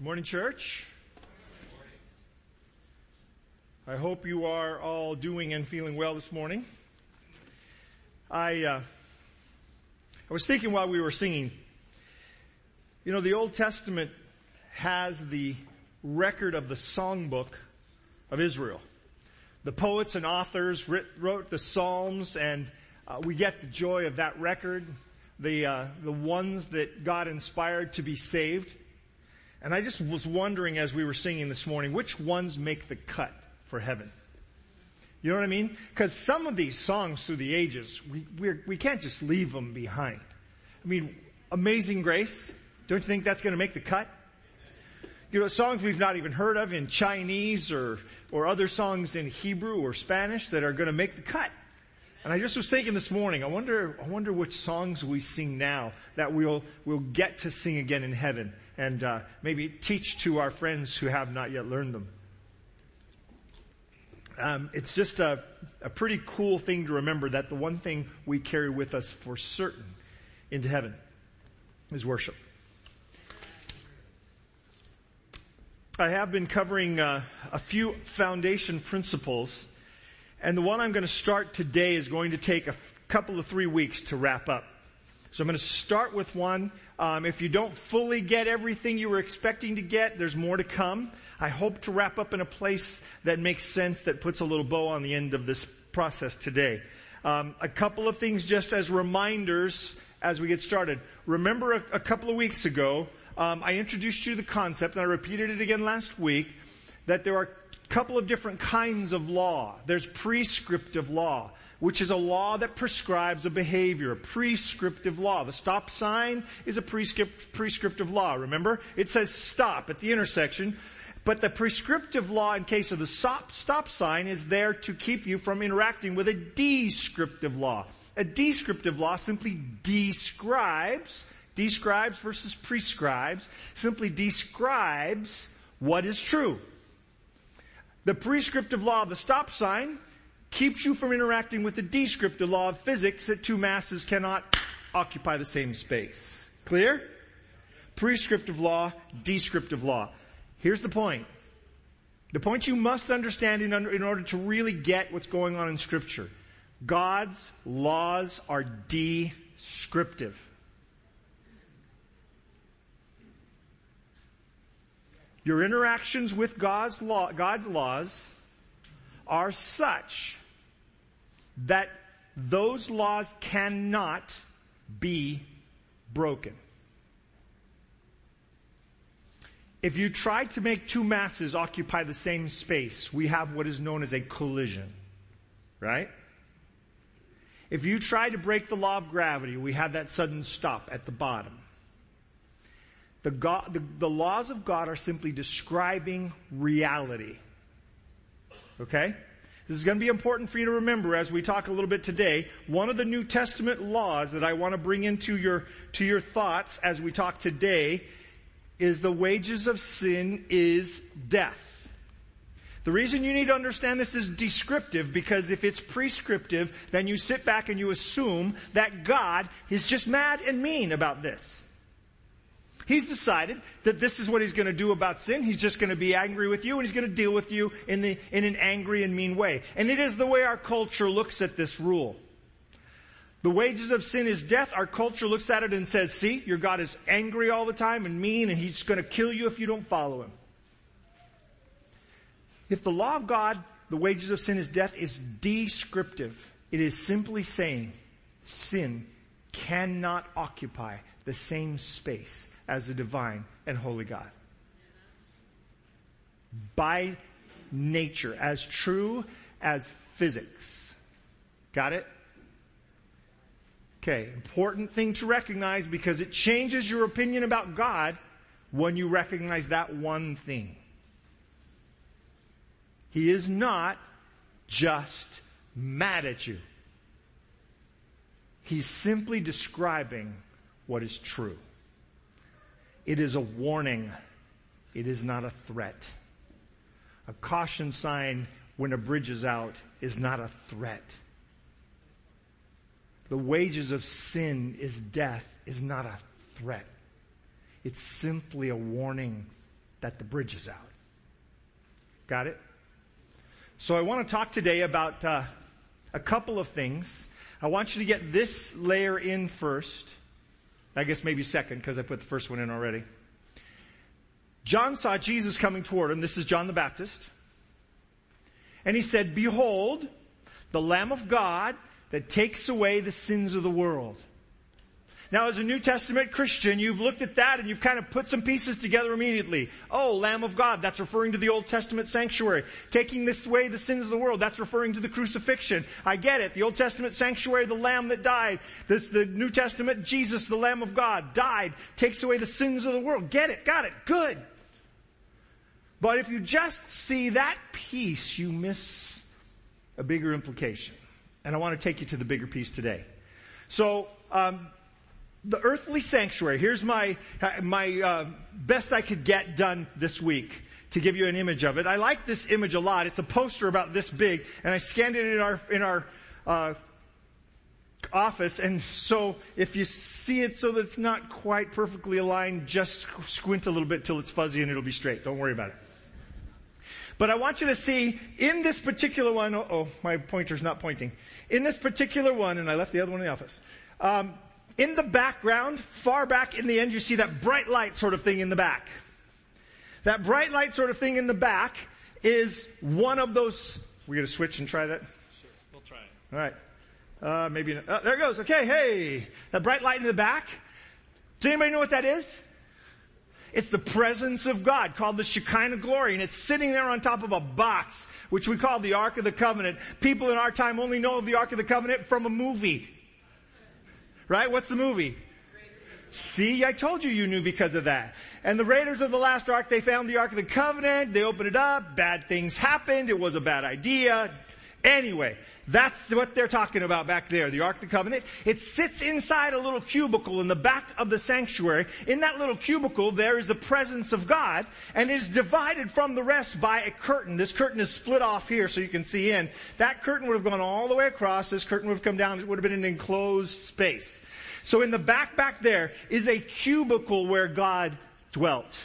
Good morning, church. I hope you are all doing and feeling well this morning. I, uh, I was thinking while we were singing, you know, the Old Testament has the record of the songbook of Israel. The poets and authors writ, wrote the Psalms and uh, we get the joy of that record, the, uh, the ones that God inspired to be saved. And I just was wondering as we were singing this morning, which ones make the cut for heaven? You know what I mean? Because some of these songs through the ages, we, we're, we can't just leave them behind. I mean, Amazing Grace, don't you think that's going to make the cut? You know, songs we've not even heard of in Chinese or, or other songs in Hebrew or Spanish that are going to make the cut. And I just was thinking this morning, I wonder, I wonder which songs we sing now that we'll, we'll get to sing again in heaven and uh, maybe teach to our friends who have not yet learned them. Um, it's just a, a pretty cool thing to remember that the one thing we carry with us for certain into heaven is worship. I have been covering uh, a few foundation principles, and the one I'm going to start today is going to take a f- couple of three weeks to wrap up. So I'm going to start with one. Um, if you don't fully get everything you were expecting to get, there's more to come. I hope to wrap up in a place that makes sense, that puts a little bow on the end of this process today. Um, a couple of things just as reminders as we get started. Remember a, a couple of weeks ago, um, I introduced you to the concept, and I repeated it again last week, that there are couple of different kinds of law. There's prescriptive law which is a law that prescribes a behavior, a prescriptive law. The stop sign is a prescript, prescriptive law, remember? It says stop at the intersection, but the prescriptive law in case of the stop, stop sign is there to keep you from interacting with a descriptive law. A descriptive law simply describes, describes versus prescribes, simply describes what is true. The prescriptive law of the stop sign keeps you from interacting with the descriptive law of physics that two masses cannot occupy the same space. Clear? Prescriptive law, descriptive law. Here's the point. The point you must understand in, in order to really get what's going on in scripture. God's laws are descriptive. Your interactions with God's, law, God's laws are such that those laws cannot be broken. If you try to make two masses occupy the same space, we have what is known as a collision. Right? If you try to break the law of gravity, we have that sudden stop at the bottom. The, God, the, the laws of God are simply describing reality. Okay? This is going to be important for you to remember as we talk a little bit today. One of the New Testament laws that I want to bring into your, to your thoughts as we talk today is the wages of sin is death. The reason you need to understand this is descriptive because if it's prescriptive, then you sit back and you assume that God is just mad and mean about this. He's decided that this is what he's going to do about sin. He's just going to be angry with you and he's going to deal with you in, the, in an angry and mean way. And it is the way our culture looks at this rule. The wages of sin is death. Our culture looks at it and says, see, your God is angry all the time and mean and he's going to kill you if you don't follow him. If the law of God, the wages of sin is death, is descriptive, it is simply saying sin cannot occupy the same space as the divine and holy God. By nature, as true as physics. Got it? Okay, important thing to recognize because it changes your opinion about God when you recognize that one thing. He is not just mad at you. He's simply describing what is true. It is a warning. It is not a threat. A caution sign when a bridge is out is not a threat. The wages of sin is death is not a threat. It's simply a warning that the bridge is out. Got it? So I want to talk today about uh, a couple of things. I want you to get this layer in first. I guess maybe second because I put the first one in already. John saw Jesus coming toward him. This is John the Baptist. And he said, behold, the Lamb of God that takes away the sins of the world. Now as a New Testament Christian, you've looked at that and you've kind of put some pieces together immediately. Oh, Lamb of God, that's referring to the Old Testament sanctuary. Taking this away the sins of the world, that's referring to the crucifixion. I get it. The Old Testament sanctuary, the Lamb that died. This, the New Testament, Jesus, the Lamb of God, died, takes away the sins of the world. Get it, got it, good. But if you just see that piece, you miss a bigger implication. And I want to take you to the bigger piece today. So, um, the earthly sanctuary. Here's my my uh, best I could get done this week to give you an image of it. I like this image a lot. It's a poster about this big, and I scanned it in our in our uh, office. And so, if you see it so that it's not quite perfectly aligned, just squint a little bit till it's fuzzy, and it'll be straight. Don't worry about it. But I want you to see in this particular one. Oh, my pointer's not pointing. In this particular one, and I left the other one in the office. Um, in the background, far back in the end, you see that bright light sort of thing in the back. That bright light sort of thing in the back is one of those. We're going to switch and try that? Sure, we'll try it. All right. Uh, maybe, uh, there it goes. Okay, hey. That bright light in the back. Does anybody know what that is? It's the presence of God called the Shekinah glory and it's sitting there on top of a box, which we call the Ark of the Covenant. People in our time only know of the Ark of the Covenant from a movie. Right? What's the movie? See, I told you you knew because of that. And the Raiders of the Last Ark, they found the Ark of the Covenant, they opened it up, bad things happened, it was a bad idea. Anyway, that's what they're talking about back there, the Ark of the Covenant. It sits inside a little cubicle in the back of the sanctuary. In that little cubicle, there is the presence of God, and is divided from the rest by a curtain. This curtain is split off here so you can see in. That curtain would have gone all the way across, this curtain would have come down, it would have been an enclosed space. So in the back back there is a cubicle where God dwelt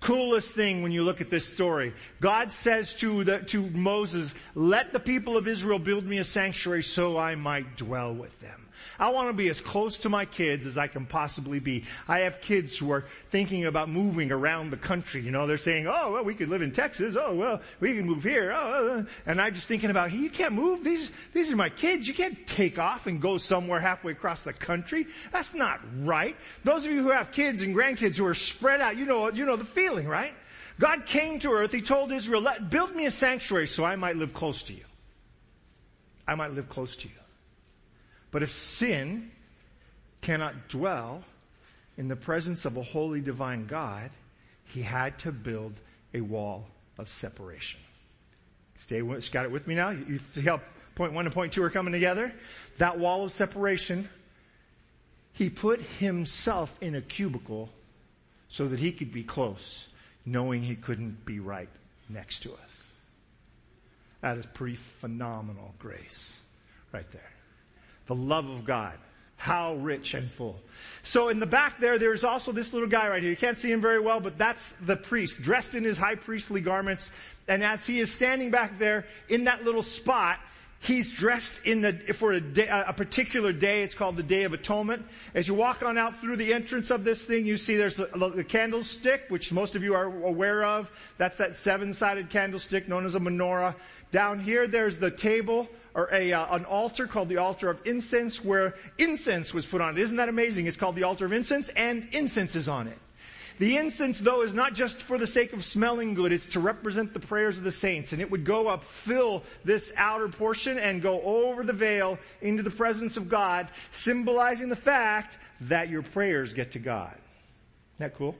coolest thing when you look at this story. God says to the, to Moses, let the people of Israel build me a sanctuary so I might dwell with them. I want to be as close to my kids as I can possibly be. I have kids who are thinking about moving around the country. You know, they're saying, oh, well, we could live in Texas. Oh, well, we can move here. Oh, oh, oh, and I'm just thinking about, you can't move. These, these are my kids. You can't take off and go somewhere halfway across the country. That's not right. Those of you who have kids and grandkids who are spread out, you know, you know the feeling, right? God came to earth. He told Israel, build me a sanctuary so I might live close to you. I might live close to you. But if sin cannot dwell in the presence of a holy divine God, he had to build a wall of separation. Stay, got it with me now? You see how point one and point two are coming together? That wall of separation, he put himself in a cubicle so that he could be close, knowing he couldn't be right next to us. That is pretty phenomenal grace right there the love of God. How rich and full. So in the back there, there's also this little guy right here. You can't see him very well, but that's the priest, dressed in his high priestly garments. And as he is standing back there in that little spot, He's dressed in the, for a, day, a particular day. It's called the Day of Atonement. As you walk on out through the entrance of this thing, you see there's the candlestick, which most of you are aware of. That's that seven-sided candlestick known as a menorah. Down here, there's the table or a, uh, an altar called the altar of incense where incense was put on it. Isn't that amazing? It's called the altar of incense and incense is on it. The incense though is not just for the sake of smelling good, it's to represent the prayers of the saints and it would go up, fill this outer portion and go over the veil into the presence of God, symbolizing the fact that your prayers get to God. Isn't that cool?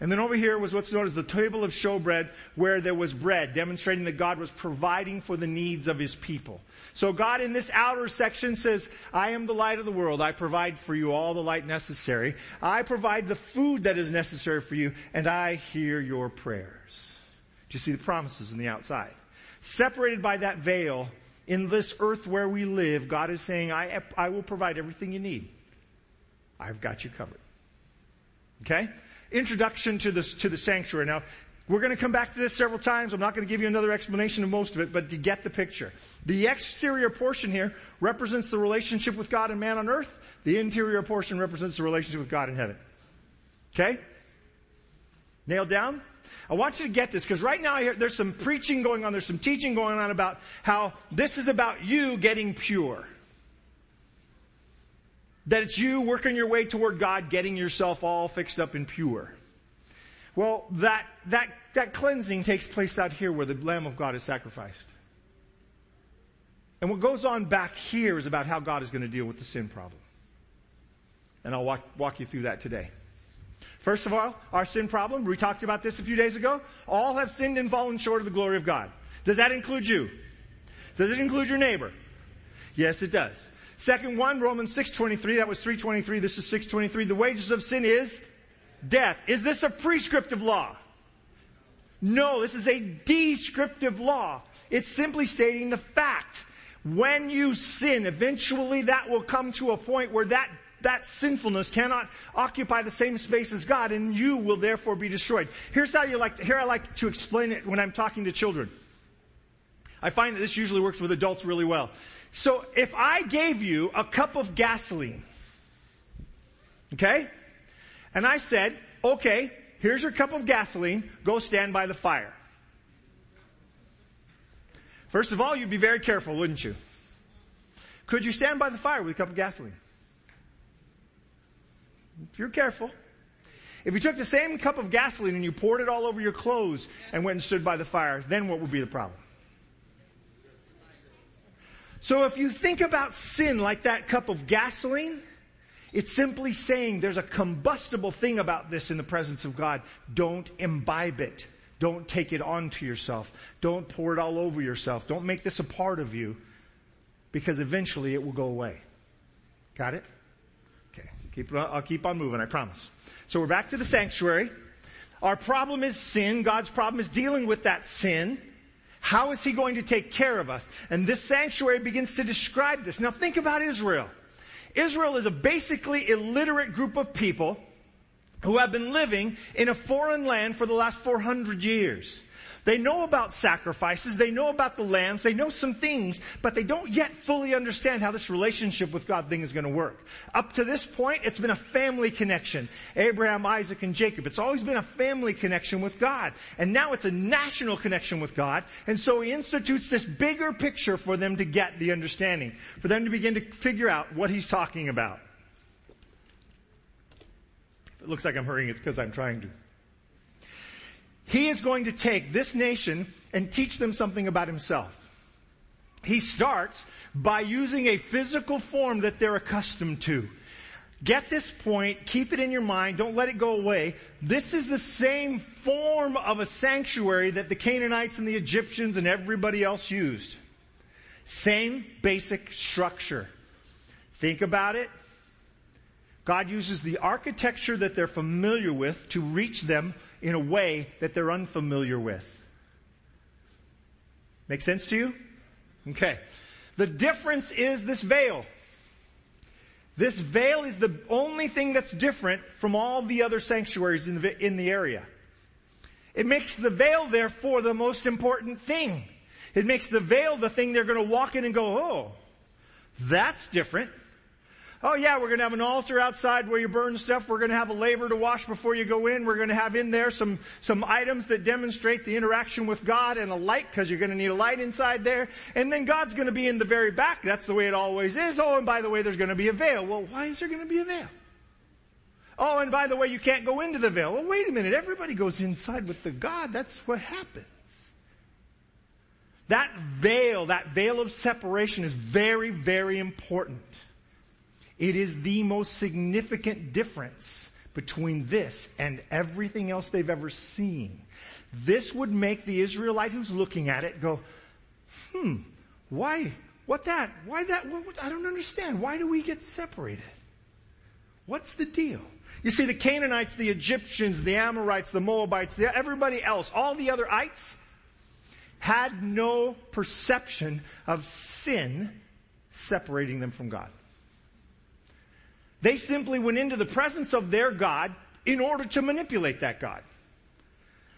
And then over here was what's known as the table of showbread where there was bread, demonstrating that God was providing for the needs of His people. So God in this outer section says, I am the light of the world. I provide for you all the light necessary. I provide the food that is necessary for you and I hear your prayers. Do you see the promises in the outside? Separated by that veil, in this earth where we live, God is saying, I, I will provide everything you need. I've got you covered. Okay? Introduction to this, to the sanctuary. Now, we're going to come back to this several times. I'm not going to give you another explanation of most of it, but to get the picture. The exterior portion here represents the relationship with God and man on earth. The interior portion represents the relationship with God in heaven. Okay? Nailed down? I want you to get this because right now hear, there's some preaching going on, there's some teaching going on about how this is about you getting pure. That it's you working your way toward God, getting yourself all fixed up and pure. Well, that, that, that cleansing takes place out here where the Lamb of God is sacrificed. And what goes on back here is about how God is going to deal with the sin problem. And I'll walk, walk you through that today. First of all, our sin problem, we talked about this a few days ago. All have sinned and fallen short of the glory of God. Does that include you? Does it include your neighbor? Yes, it does. Second one, Romans 6.23, that was 3.23, this is 6.23. The wages of sin is death. Is this a prescriptive law? No, this is a descriptive law. It's simply stating the fact. When you sin, eventually that will come to a point where that that sinfulness cannot occupy the same space as God and you will therefore be destroyed. Here's how you like, to, here I like to explain it when I'm talking to children. I find that this usually works with adults really well. So if I gave you a cup of gasoline, okay, and I said, okay, here's your cup of gasoline, go stand by the fire. First of all, you'd be very careful, wouldn't you? Could you stand by the fire with a cup of gasoline? If you're careful. If you took the same cup of gasoline and you poured it all over your clothes and went and stood by the fire, then what would be the problem? So if you think about sin like that cup of gasoline, it's simply saying there's a combustible thing about this in the presence of God. Don't imbibe it. Don't take it onto yourself. Don't pour it all over yourself. Don't make this a part of you because eventually it will go away. Got it? Okay. Keep, I'll keep on moving, I promise. So we're back to the sanctuary. Our problem is sin. God's problem is dealing with that sin. How is he going to take care of us? And this sanctuary begins to describe this. Now think about Israel. Israel is a basically illiterate group of people who have been living in a foreign land for the last 400 years. They know about sacrifices, they know about the lambs, they know some things, but they don't yet fully understand how this relationship with God thing is going to work. Up to this point, it's been a family connection. Abraham, Isaac, and Jacob. It's always been a family connection with God. And now it's a national connection with God. And so he institutes this bigger picture for them to get the understanding, for them to begin to figure out what he's talking about. If It looks like I'm hurrying, it's because I'm trying to. He is going to take this nation and teach them something about himself. He starts by using a physical form that they're accustomed to. Get this point, keep it in your mind, don't let it go away. This is the same form of a sanctuary that the Canaanites and the Egyptians and everybody else used. Same basic structure. Think about it. God uses the architecture that they're familiar with to reach them in a way that they're unfamiliar with. Make sense to you? Okay. The difference is this veil. This veil is the only thing that's different from all the other sanctuaries in the, in the area. It makes the veil, therefore, the most important thing. It makes the veil the thing they're going to walk in and go, oh, that's different. Oh yeah, we're going to have an altar outside where you burn stuff. We're going to have a laver to wash before you go in. We're going to have in there some, some items that demonstrate the interaction with God and a light because you're going to need a light inside there. And then God's going to be in the very back. That's the way it always is. Oh, and by the way, there's going to be a veil. Well, why is there going to be a veil? Oh, and by the way, you can't go into the veil. Well, wait a minute. Everybody goes inside with the God. That's what happens. That veil, that veil of separation is very, very important. It is the most significant difference between this and everything else they've ever seen. This would make the Israelite who's looking at it go, hmm, why, what that? Why that? What, what, I don't understand. Why do we get separated? What's the deal? You see, the Canaanites, the Egyptians, the Amorites, the Moabites, the, everybody else, all the other ites had no perception of sin separating them from God. They simply went into the presence of their God in order to manipulate that God.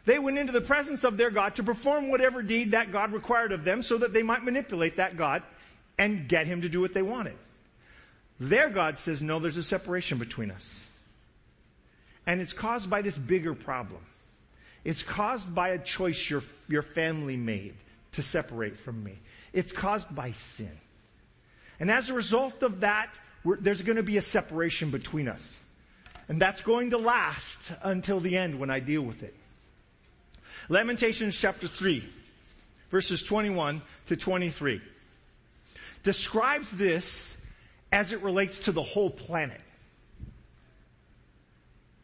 They went into the presence of their God to perform whatever deed that God required of them so that they might manipulate that God and get him to do what they wanted. Their God says, no, there's a separation between us. And it's caused by this bigger problem. It's caused by a choice your, your family made to separate from me. It's caused by sin. And as a result of that, there's going to be a separation between us. And that's going to last until the end when I deal with it. Lamentations chapter 3, verses 21 to 23, describes this as it relates to the whole planet.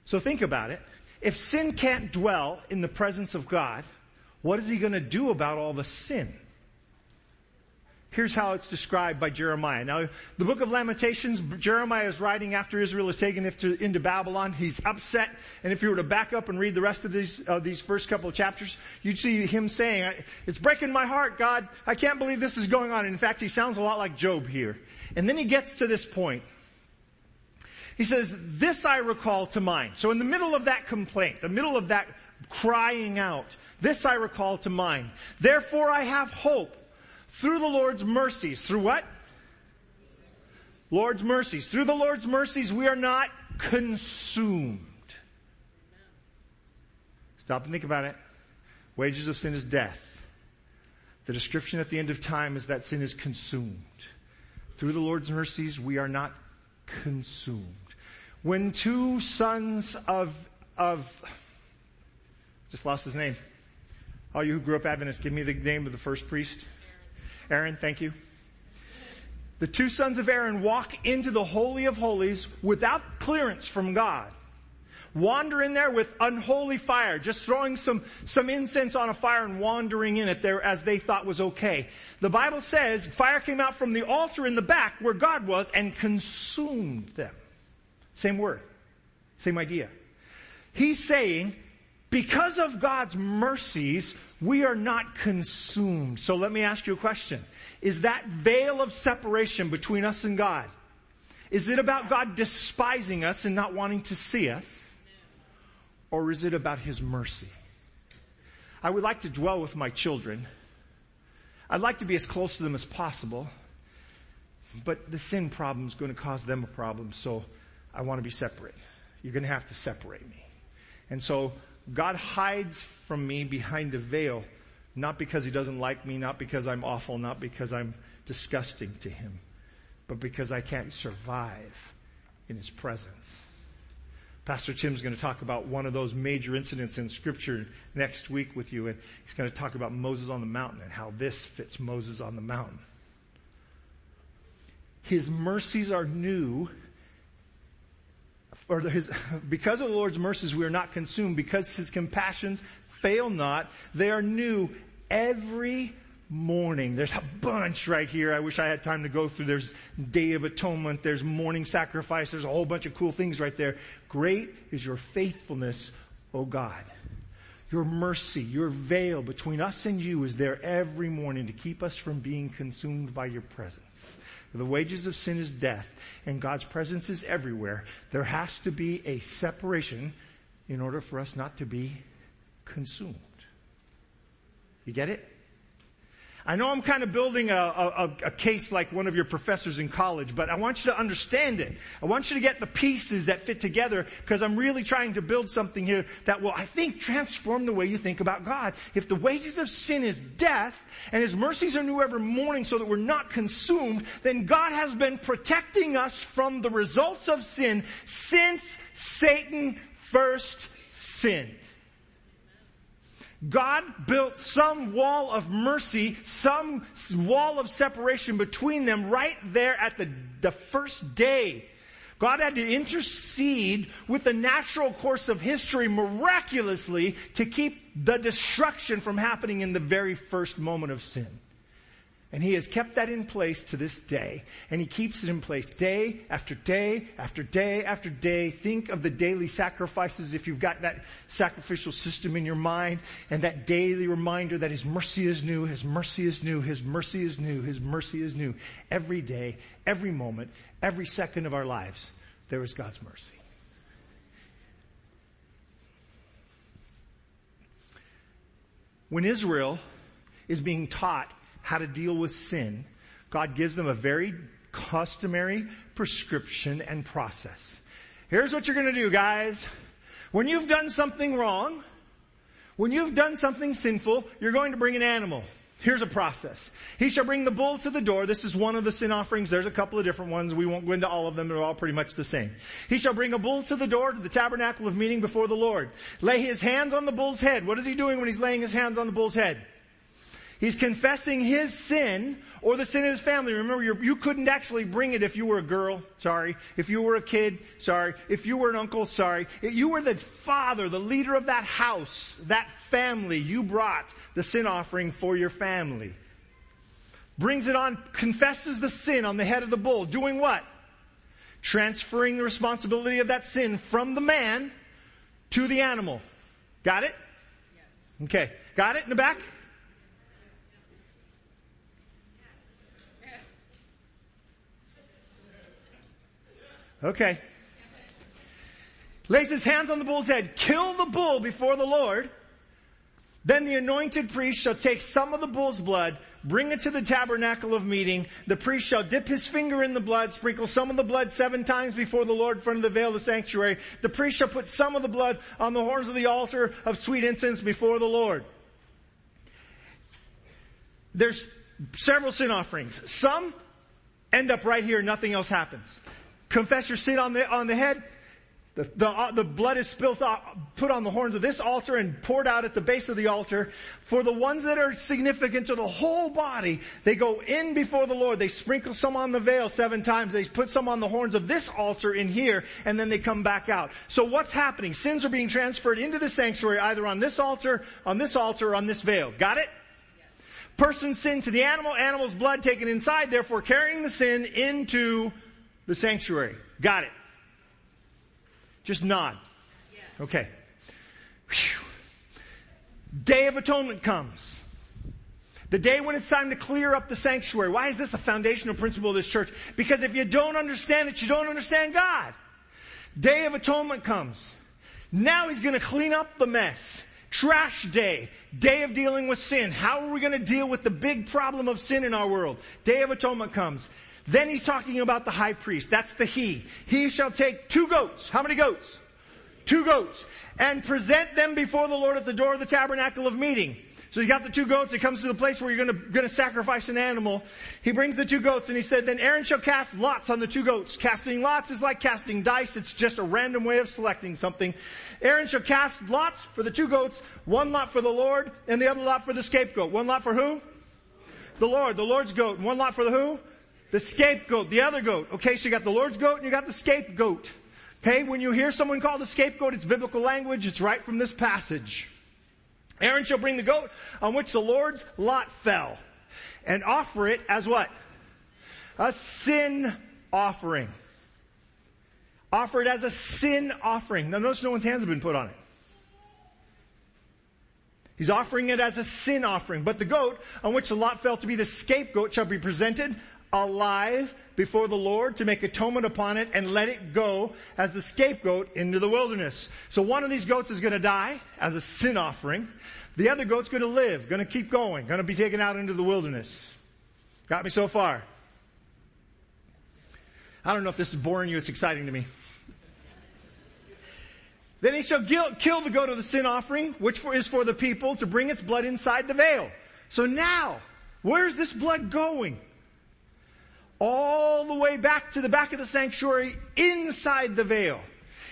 So think about it. If sin can't dwell in the presence of God, what is he going to do about all the sin? Here's how it's described by Jeremiah. Now, the book of Lamentations, Jeremiah is writing after Israel is taken into Babylon. He's upset. And if you were to back up and read the rest of these, uh, these first couple of chapters, you'd see him saying, it's breaking my heart, God. I can't believe this is going on. In fact, he sounds a lot like Job here. And then he gets to this point. He says, this I recall to mind. So in the middle of that complaint, the middle of that crying out, this I recall to mind. Therefore I have hope through the Lord's mercies. Through what? Lord's mercies. Through the Lord's mercies, we are not consumed. Stop and think about it. Wages of sin is death. The description at the end of time is that sin is consumed. Through the Lord's mercies, we are not consumed. When two sons of, of, just lost his name. All you who grew up Adventists, give me the name of the first priest. Aaron, thank you. The two sons of Aaron walk into the Holy of Holies without clearance from God. Wander in there with unholy fire, just throwing some, some incense on a fire and wandering in it there as they thought was okay. The Bible says fire came out from the altar in the back where God was and consumed them. Same word. Same idea. He's saying, because of God's mercies, we are not consumed. So let me ask you a question. Is that veil of separation between us and God, is it about God despising us and not wanting to see us? Or is it about His mercy? I would like to dwell with my children. I'd like to be as close to them as possible. But the sin problem is going to cause them a problem, so I want to be separate. You're going to have to separate me. And so God hides from me behind a veil, not because he doesn't like me, not because I'm awful, not because I'm disgusting to him, but because I can't survive in his presence. Pastor Tim's going to talk about one of those major incidents in scripture next week with you, and he's going to talk about Moses on the mountain and how this fits Moses on the mountain. His mercies are new or his, because of the Lord's mercies we are not consumed, because his compassions fail not, they are new every morning. There's a bunch right here. I wish I had time to go through. There's Day of Atonement. There's morning sacrifice. There's a whole bunch of cool things right there. Great is your faithfulness, O God. Your mercy, your veil between us and you is there every morning to keep us from being consumed by your presence. The wages of sin is death, and God's presence is everywhere. There has to be a separation in order for us not to be consumed. You get it? I know I'm kind of building a, a, a, case like one of your professors in college, but I want you to understand it. I want you to get the pieces that fit together because I'm really trying to build something here that will, I think, transform the way you think about God. If the wages of sin is death and His mercies are new every morning so that we're not consumed, then God has been protecting us from the results of sin since Satan first sinned. God built some wall of mercy, some wall of separation between them right there at the, the first day. God had to intercede with the natural course of history miraculously to keep the destruction from happening in the very first moment of sin. And he has kept that in place to this day. And he keeps it in place day after day after day after day. Think of the daily sacrifices if you've got that sacrificial system in your mind and that daily reminder that his mercy is new, his mercy is new, his mercy is new, his mercy is new. Every day, every moment, every second of our lives, there is God's mercy. When Israel is being taught how to deal with sin, God gives them a very customary prescription and process. Here's what you're going to do, guys. When you've done something wrong, when you've done something sinful, you're going to bring an animal. Here's a process. He shall bring the bull to the door. This is one of the sin offerings. There's a couple of different ones. We won't go into all of them. They're all pretty much the same. He shall bring a bull to the door to the tabernacle of meeting before the Lord. Lay his hands on the bull's head. What is he doing when he's laying his hands on the bull's head? He's confessing his sin or the sin of his family. Remember, you couldn't actually bring it if you were a girl, sorry. If you were a kid, sorry. If you were an uncle, sorry. If you were the father, the leader of that house, that family, you brought the sin offering for your family. Brings it on, confesses the sin on the head of the bull. Doing what? Transferring the responsibility of that sin from the man to the animal. Got it? Okay. Got it in the back? Okay. Lays his hands on the bull's head. Kill the bull before the Lord. Then the anointed priest shall take some of the bull's blood, bring it to the tabernacle of meeting. The priest shall dip his finger in the blood, sprinkle some of the blood seven times before the Lord in front of the veil of the sanctuary. The priest shall put some of the blood on the horns of the altar of sweet incense before the Lord. There's several sin offerings. Some end up right here, nothing else happens confess your sin on the, on the head. The, the, uh, the blood is spilled put on the horns of this altar and poured out at the base of the altar. For the ones that are significant to the whole body, they go in before the Lord. They sprinkle some on the veil seven times. They put some on the horns of this altar in here, and then they come back out. So what's happening? Sins are being transferred into the sanctuary either on this altar, on this altar, or on this veil. Got it? Person's sin to the animal, animal's blood taken inside, therefore carrying the sin into the sanctuary. Got it. Just nod. Okay. Whew. Day of Atonement comes. The day when it's time to clear up the sanctuary. Why is this a foundational principle of this church? Because if you don't understand it, you don't understand God. Day of Atonement comes. Now he's gonna clean up the mess. Trash day. Day of dealing with sin. How are we gonna deal with the big problem of sin in our world? Day of Atonement comes. Then he's talking about the high priest. That's the he. He shall take two goats. How many goats? Two goats. And present them before the Lord at the door of the tabernacle of meeting. So he's got the two goats. It comes to the place where you're gonna, gonna sacrifice an animal. He brings the two goats and he said, then Aaron shall cast lots on the two goats. Casting lots is like casting dice. It's just a random way of selecting something. Aaron shall cast lots for the two goats. One lot for the Lord and the other lot for the scapegoat. One lot for who? The Lord. The Lord's goat. One lot for the who? The scapegoat, the other goat. Okay, so you got the Lord's goat and you got the scapegoat. Okay, when you hear someone called a scapegoat, it's biblical language. It's right from this passage. Aaron shall bring the goat on which the Lord's lot fell and offer it as what? A sin offering. Offer it as a sin offering. Now notice no one's hands have been put on it. He's offering it as a sin offering. But the goat on which the lot fell to be the scapegoat shall be presented alive before the Lord to make atonement upon it and let it go as the scapegoat into the wilderness. So one of these goats is going to die as a sin offering. The other goat's going to live, going to keep going, going to be taken out into the wilderness. Got me so far? I don't know if this is boring you. It's exciting to me. Then he shall kill the goat of the sin offering, which is for the people, to bring its blood inside the veil. So now, where's this blood going? All the way back to the back of the sanctuary inside the veil.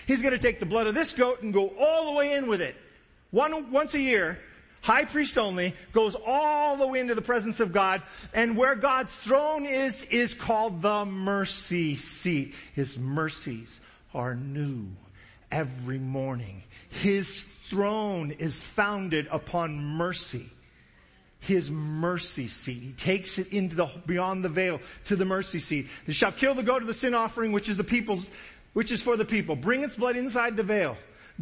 He's going to take the blood of this goat and go all the way in with it. One, once a year, high priest only, goes all the way into the presence of God, and where God's throne is, is called the mercy seat. His mercies are new every morning. His throne is founded upon mercy his mercy seat. He takes it into the, beyond the veil to the mercy seat. They shall kill the goat of the sin offering, which is the people's, which is for the people. Bring its blood inside the veil.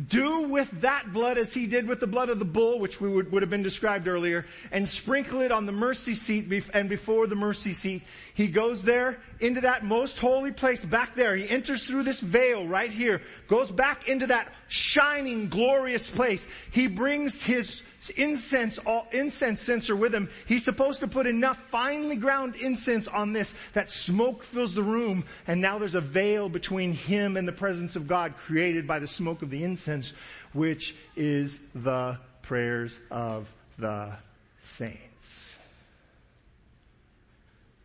Do with that blood as he did with the blood of the bull, which we would, would have been described earlier, and sprinkle it on the mercy seat and before the mercy seat. He goes there into that most holy place back there. He enters through this veil right here, goes back into that shining, glorious place. He brings his incense, all, incense censer with him. He's supposed to put enough finely ground incense on this that smoke fills the room and now there's a veil between him and the presence of God created by the smoke of the incense, which is the prayers of the saints.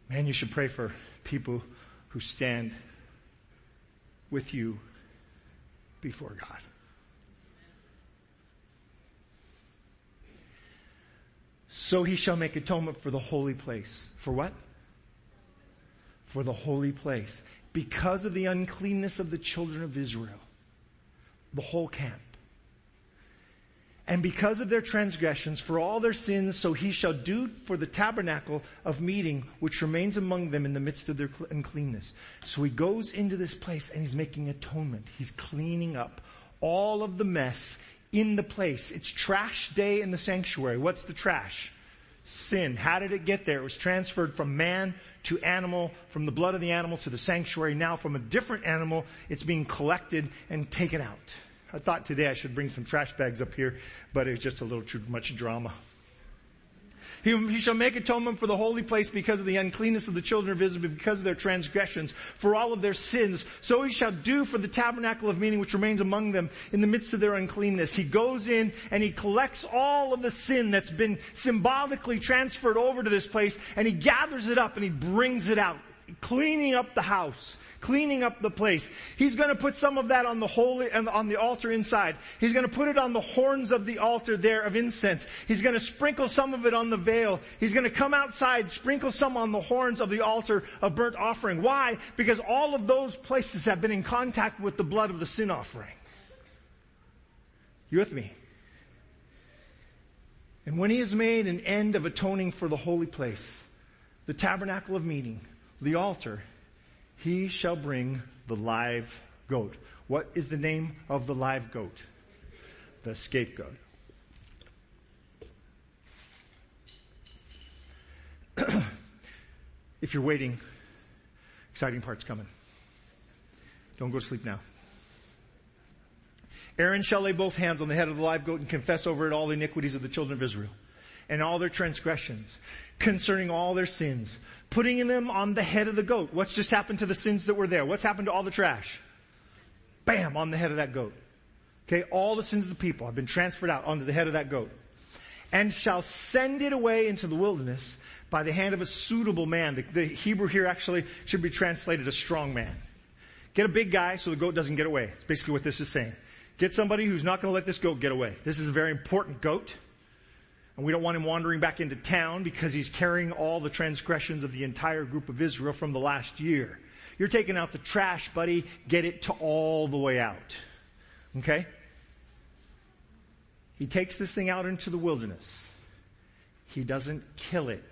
Man, you should pray for people who stand with you before God. So he shall make atonement for the holy place. For what? For the holy place. Because of the uncleanness of the children of Israel. The whole camp. And because of their transgressions, for all their sins, so he shall do for the tabernacle of meeting, which remains among them in the midst of their uncleanness. So he goes into this place and he's making atonement. He's cleaning up all of the mess in the place. It's trash day in the sanctuary. What's the trash? Sin. How did it get there? It was transferred from man to animal, from the blood of the animal to the sanctuary. Now from a different animal, it's being collected and taken out. I thought today I should bring some trash bags up here, but it was just a little too much drama. He, he, shall make atonement for the holy place because of the uncleanness of the children of Israel, because of their transgressions, for all of their sins. So he shall do for the tabernacle of meeting which remains among them in the midst of their uncleanness. He goes in and he collects all of the sin that's been symbolically transferred over to this place and he gathers it up and he brings it out cleaning up the house, cleaning up the place. He's going to put some of that on the holy and on the altar inside. He's going to put it on the horns of the altar there of incense. He's going to sprinkle some of it on the veil. He's going to come outside, sprinkle some on the horns of the altar of burnt offering. Why? Because all of those places have been in contact with the blood of the sin offering. You with me? And when he has made an end of atoning for the holy place, the tabernacle of meeting, the altar, he shall bring the live goat. What is the name of the live goat? The scapegoat. if you're waiting, exciting part's coming. Don't go to sleep now. Aaron shall lay both hands on the head of the live goat and confess over it all the iniquities of the children of Israel and all their transgressions concerning all their sins, putting them on the head of the goat. What's just happened to the sins that were there? What's happened to all the trash? Bam, on the head of that goat. Okay, all the sins of the people have been transferred out onto the head of that goat. And shall send it away into the wilderness by the hand of a suitable man. The, the Hebrew here actually should be translated a strong man. Get a big guy so the goat doesn't get away. It's basically what this is saying. Get somebody who's not going to let this goat get away. This is a very important goat. And we don't want him wandering back into town because he's carrying all the transgressions of the entire group of Israel from the last year. You're taking out the trash, buddy. Get it to all the way out. Okay? He takes this thing out into the wilderness. He doesn't kill it.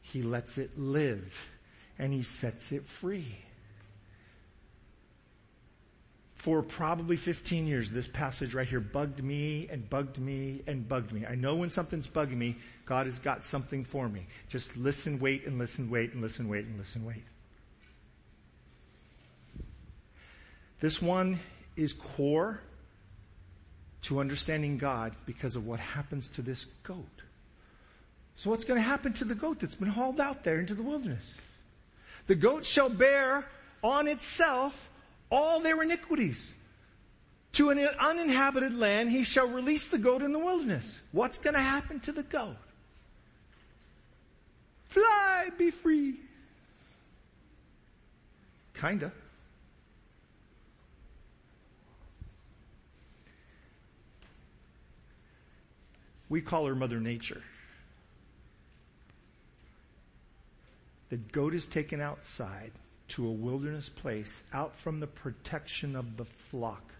He lets it live and he sets it free for probably 15 years, this passage right here bugged me and bugged me and bugged me. I know when something's bugging me, God has got something for me. Just listen, wait, and listen, wait, and listen, wait, and listen, wait. This one is core to understanding God because of what happens to this goat. So what's going to happen to the goat that's been hauled out there into the wilderness? The goat shall bear on itself all their iniquities. To an uninhabited land, he shall release the goat in the wilderness. What's going to happen to the goat? Fly, be free. Kinda. We call her Mother Nature. The goat is taken outside to a wilderness place out from the protection of the flock.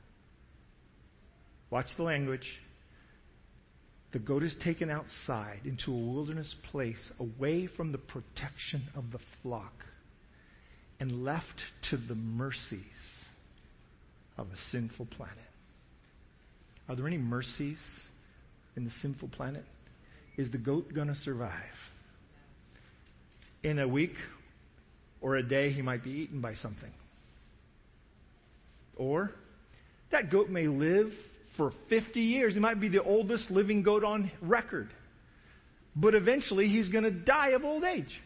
Watch the language. The goat is taken outside into a wilderness place away from the protection of the flock and left to the mercies of a sinful planet. Are there any mercies in the sinful planet? Is the goat gonna survive? In a week or a day he might be eaten by something. Or that goat may live for 50 years. He might be the oldest living goat on record. But eventually he's going to die of old age.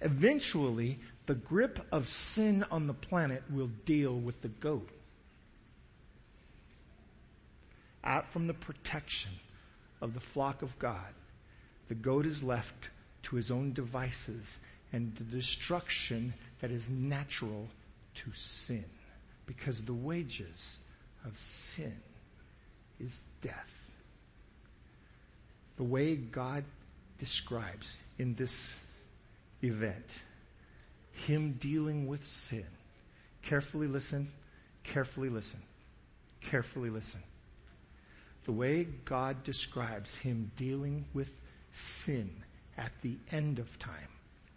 Eventually, the grip of sin on the planet will deal with the goat. Out from the protection of the flock of God, the goat is left to his own devices and the destruction that is natural to sin. Because the wages of sin is death. The way God describes in this event him dealing with sin. Carefully listen, carefully listen, carefully listen. The way God describes him dealing with sin at the end of time,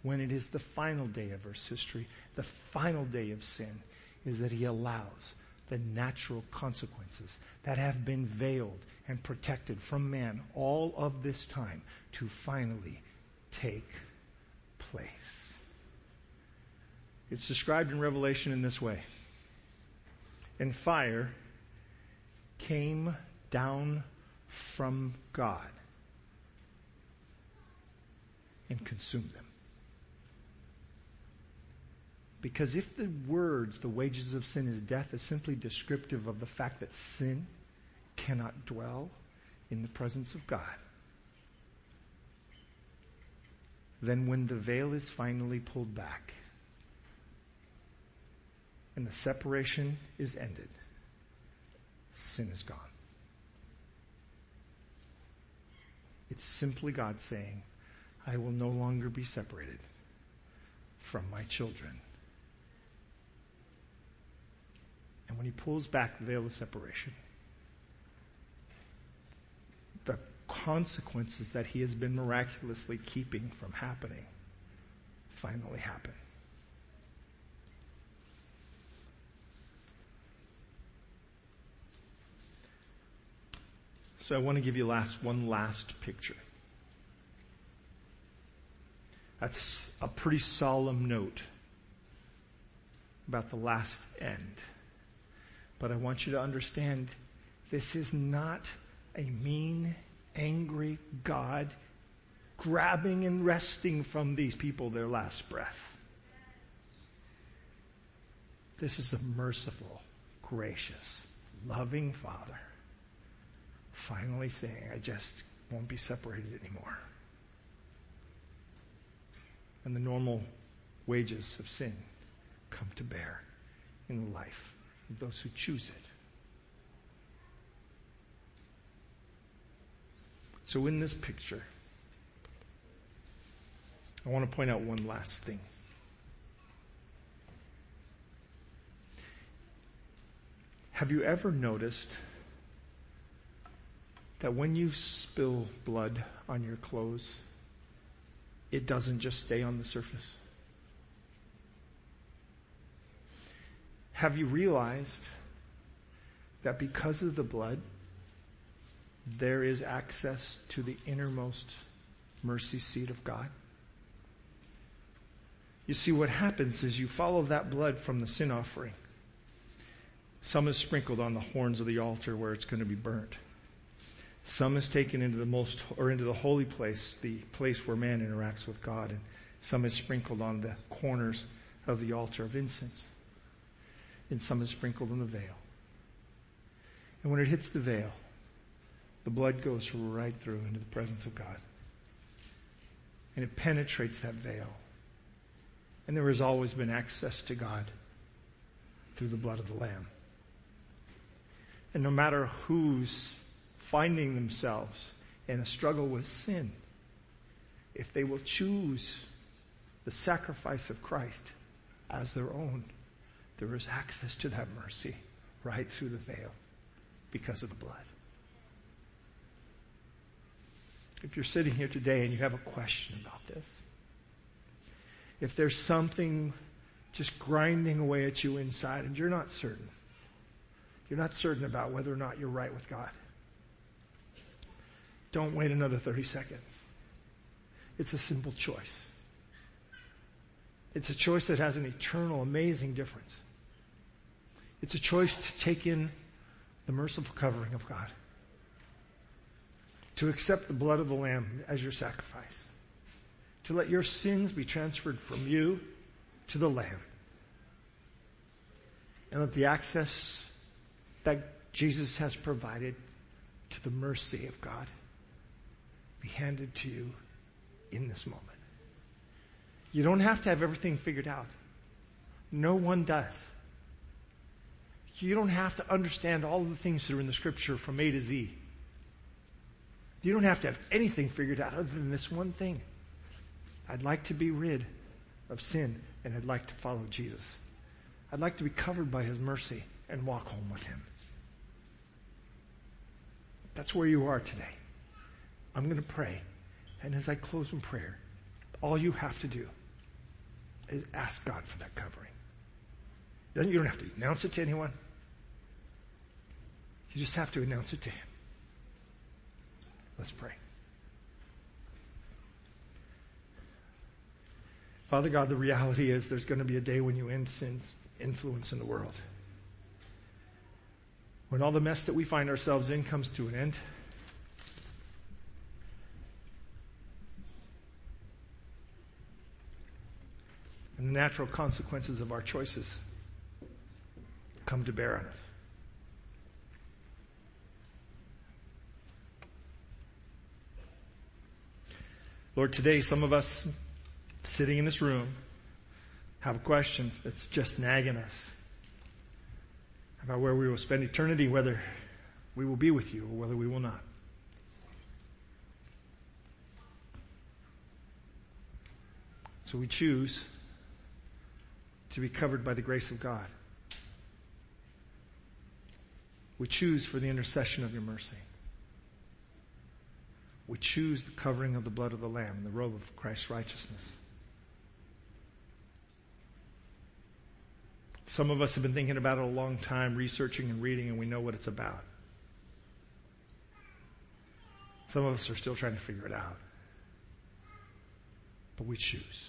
when it is the final day of Earth's history, the final day of sin, is that he allows the natural consequences that have been veiled and protected from man all of this time to finally take place. It's described in Revelation in this way. And fire came down from God and consumed them. Because if the words, the wages of sin is death, is simply descriptive of the fact that sin cannot dwell in the presence of God, then when the veil is finally pulled back and the separation is ended, sin is gone. It's simply God saying, I will no longer be separated from my children. And when he pulls back the veil of separation, the consequences that he has been miraculously keeping from happening finally happen. So I want to give you last one last picture. That's a pretty solemn note about the last end. But I want you to understand this is not a mean, angry God grabbing and wresting from these people their last breath. This is a merciful, gracious, loving Father finally saying, I just won't be separated anymore. And the normal wages of sin come to bear in life those who choose it. So in this picture, I want to point out one last thing. Have you ever noticed that when you spill blood on your clothes, it doesn't just stay on the surface? Have you realized that because of the blood, there is access to the innermost mercy seat of God? You see, what happens is you follow that blood from the sin offering. Some is sprinkled on the horns of the altar where it's going to be burnt. Some is taken into the most, or into the holy place, the place where man interacts with God, and some is sprinkled on the corners of the altar of incense and some is sprinkled on the veil. And when it hits the veil, the blood goes right through into the presence of God. And it penetrates that veil. And there has always been access to God through the blood of the Lamb. And no matter who's finding themselves in a struggle with sin, if they will choose the sacrifice of Christ as their own, there is access to that mercy right through the veil because of the blood. If you're sitting here today and you have a question about this, if there's something just grinding away at you inside and you're not certain, you're not certain about whether or not you're right with God, don't wait another 30 seconds. It's a simple choice. It's a choice that has an eternal, amazing difference. It's a choice to take in the merciful covering of God. To accept the blood of the Lamb as your sacrifice. To let your sins be transferred from you to the Lamb. And let the access that Jesus has provided to the mercy of God be handed to you in this moment. You don't have to have everything figured out. No one does. You don't have to understand all of the things that are in the scripture from A to Z. You don't have to have anything figured out other than this one thing. I'd like to be rid of sin and I'd like to follow Jesus. I'd like to be covered by his mercy and walk home with him. That's where you are today. I'm going to pray. And as I close in prayer, all you have to do is ask God for that covering. Then you don't have to announce it to anyone. You just have to announce it to Him. Let's pray. Father God, the reality is there's going to be a day when you end influence in the world. When all the mess that we find ourselves in comes to an end. And the natural consequences of our choices come to bear on us. Lord, today some of us sitting in this room have a question that's just nagging us about where we will spend eternity, whether we will be with you or whether we will not. So we choose to be covered by the grace of God. We choose for the intercession of your mercy. We choose the covering of the blood of the Lamb, the robe of Christ's righteousness. Some of us have been thinking about it a long time, researching and reading, and we know what it's about. Some of us are still trying to figure it out. But we choose.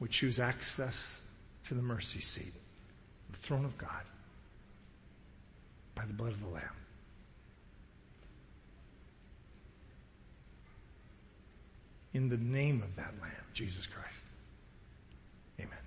We choose access to the mercy seat, the throne of God, by the blood of the Lamb. in the name of that Lamb, Jesus Christ. Amen.